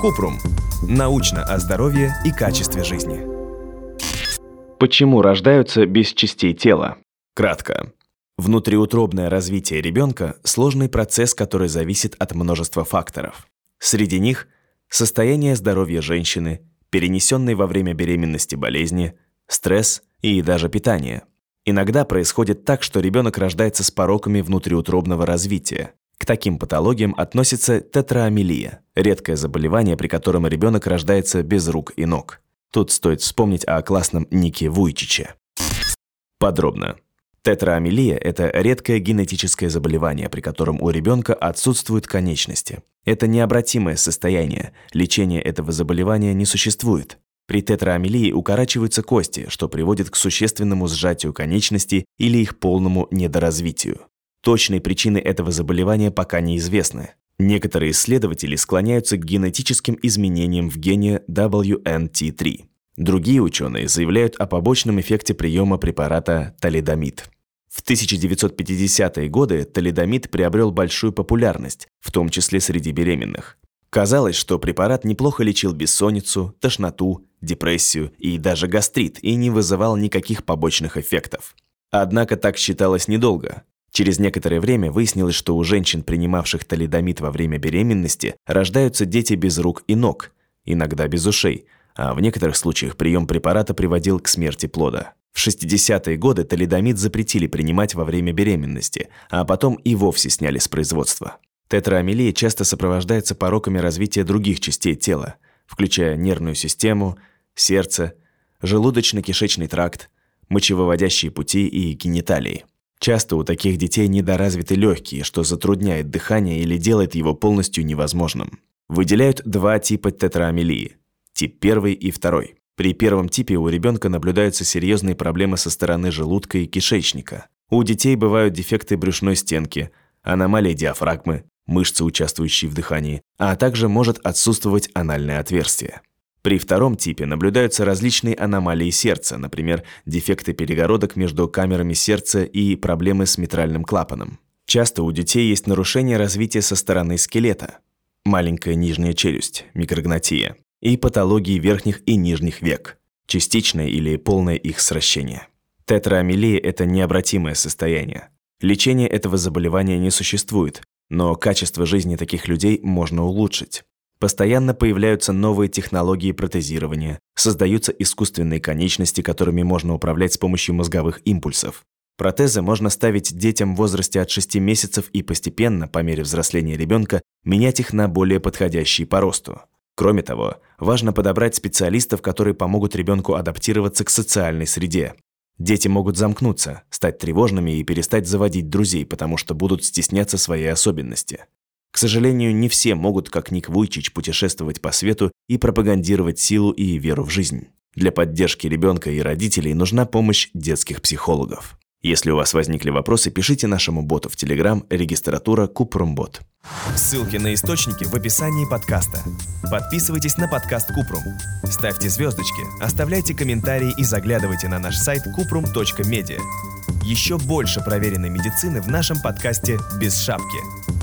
Купрум. Научно о здоровье и качестве жизни. Почему рождаются без частей тела? Кратко. Внутриутробное развитие ребенка – сложный процесс, который зависит от множества факторов. Среди них – состояние здоровья женщины, перенесенной во время беременности болезни, стресс и даже питание. Иногда происходит так, что ребенок рождается с пороками внутриутробного развития. К таким патологиям относится тетраамилия – редкое заболевание, при котором ребенок рождается без рук и ног. Тут стоит вспомнить о классном Нике Вуйчиче. Подробно. Тетраамилия – это редкое генетическое заболевание, при котором у ребенка отсутствуют конечности. Это необратимое состояние, лечения этого заболевания не существует. При тетраамилии укорачиваются кости, что приводит к существенному сжатию конечностей или их полному недоразвитию. Точные причины этого заболевания пока неизвестны. Некоторые исследователи склоняются к генетическим изменениям в гене WNT3. Другие ученые заявляют о побочном эффекте приема препарата талидомид. В 1950-е годы талидомид приобрел большую популярность, в том числе среди беременных. Казалось, что препарат неплохо лечил бессонницу, тошноту, депрессию и даже гастрит и не вызывал никаких побочных эффектов. Однако так считалось недолго. Через некоторое время выяснилось, что у женщин, принимавших талидомид во время беременности, рождаются дети без рук и ног, иногда без ушей – а в некоторых случаях прием препарата приводил к смерти плода. В 60-е годы талидомид запретили принимать во время беременности, а потом и вовсе сняли с производства. Тетраамилия часто сопровождается пороками развития других частей тела, включая нервную систему, сердце, желудочно-кишечный тракт, мочевыводящие пути и гениталии. Часто у таких детей недоразвиты легкие, что затрудняет дыхание или делает его полностью невозможным. Выделяют два типа тетраамилии Тип 1 и 2. При первом типе у ребенка наблюдаются серьезные проблемы со стороны желудка и кишечника. У детей бывают дефекты брюшной стенки, аномалии диафрагмы, мышцы, участвующие в дыхании, а также может отсутствовать анальное отверстие. При втором типе наблюдаются различные аномалии сердца, например, дефекты перегородок между камерами сердца и проблемы с митральным клапаном. Часто у детей есть нарушение развития со стороны скелета. Маленькая нижняя челюсть, микрогнатия, и патологии верхних и нижних век, частичное или полное их сращение. Тетраамилия – это необратимое состояние. Лечения этого заболевания не существует, но качество жизни таких людей можно улучшить. Постоянно появляются новые технологии протезирования, создаются искусственные конечности, которыми можно управлять с помощью мозговых импульсов. Протезы можно ставить детям в возрасте от 6 месяцев и постепенно, по мере взросления ребенка, менять их на более подходящие по росту. Кроме того, важно подобрать специалистов, которые помогут ребенку адаптироваться к социальной среде. Дети могут замкнуться, стать тревожными и перестать заводить друзей, потому что будут стесняться своей особенности. К сожалению, не все могут, как Ник Вуйчич, путешествовать по свету и пропагандировать силу и веру в жизнь. Для поддержки ребенка и родителей нужна помощь детских психологов. Если у вас возникли вопросы, пишите нашему боту в Telegram регистратура Купрумбот. Ссылки на источники в описании подкаста. Подписывайтесь на подкаст Купрум. Ставьте звездочки, оставляйте комментарии и заглядывайте на наш сайт kuprum.media. Еще больше проверенной медицины в нашем подкасте «Без шапки».